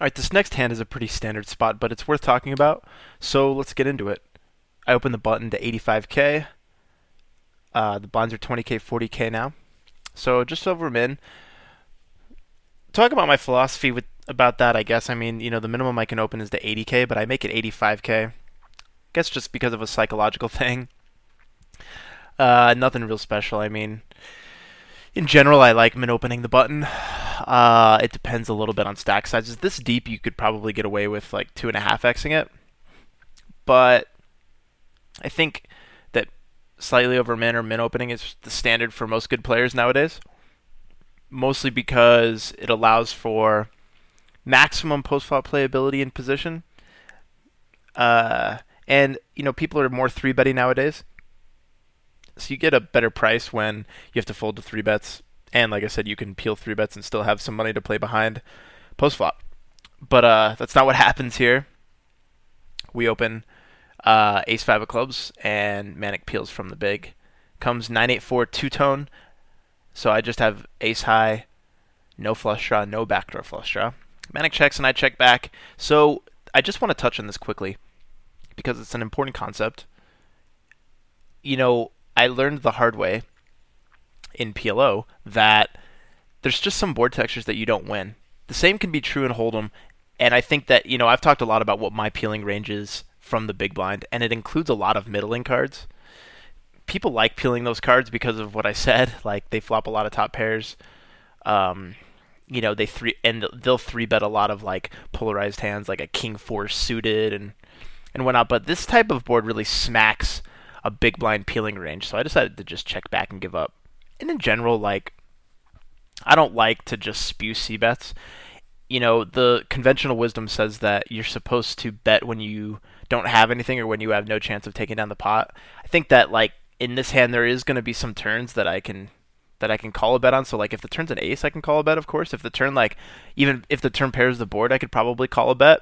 All right, this next hand is a pretty standard spot, but it's worth talking about. So let's get into it. I open the button to 85k. Uh, the bonds are 20k, 40k now. So just over min. Talk about my philosophy with about that. I guess I mean you know the minimum I can open is to 80k, but I make it 85k. I guess just because of a psychological thing. Uh, nothing real special. I mean, in general, I like min opening the button. Uh, it depends a little bit on stack sizes. This deep, you could probably get away with like two and a half xing it, but I think that slightly over min or min opening is the standard for most good players nowadays. Mostly because it allows for maximum post flop playability in position. Uh, and you know people are more three betting nowadays, so you get a better price when you have to fold to three bets and like I said, you can peel three bets and still have some money to play behind post flop. But uh, that's not what happens here. We open uh, ace five of clubs and Manic peels from the big. Comes nine eight four two tone. So I just have ace high, no flush draw, no backdoor flush draw. Manic checks and I check back. So I just want to touch on this quickly because it's an important concept. You know, I learned the hard way in PLO that there's just some board textures that you don't win. The same can be true in Hold'em, and I think that you know I've talked a lot about what my peeling range is from the big blind, and it includes a lot of middling cards. People like peeling those cards because of what I said. Like they flop a lot of top pairs. Um, you know they three and they'll three bet a lot of like polarized hands, like a king four suited and and whatnot. But this type of board really smacks a big blind peeling range, so I decided to just check back and give up and in general, like I don't like to just spew c bets. You know, the conventional wisdom says that you're supposed to bet when you don't have anything or when you have no chance of taking down the pot. I think that like in this hand there is going to be some turns that I can that I can call a bet on. So like if the turn's an ace, I can call a bet, of course. If the turn like even if the turn pairs the board, I could probably call a bet.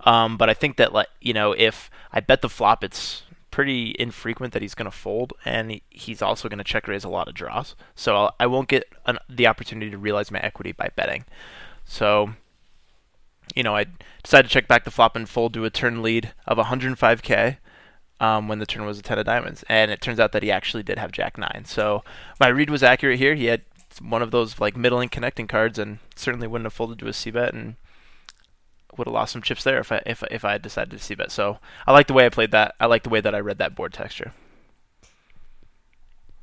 Um, but I think that like you know if I bet the flop, it's pretty infrequent that he's going to fold, and he's also going to check raise a lot of draws. So I'll, I will not get an, the opportunity to realize my equity by betting. So, you know, I decided to check back the flop and fold to a turn lead of 105k. Um, when the turn was a 10 of diamonds. And it turns out that he actually did have Jack 9. So my read was accurate here. He had one of those like middling connecting cards and certainly wouldn't have folded to a C bet. And would have lost some chips there if I if if I had decided to c bet. So I like the way I played that. I like the way that I read that board texture.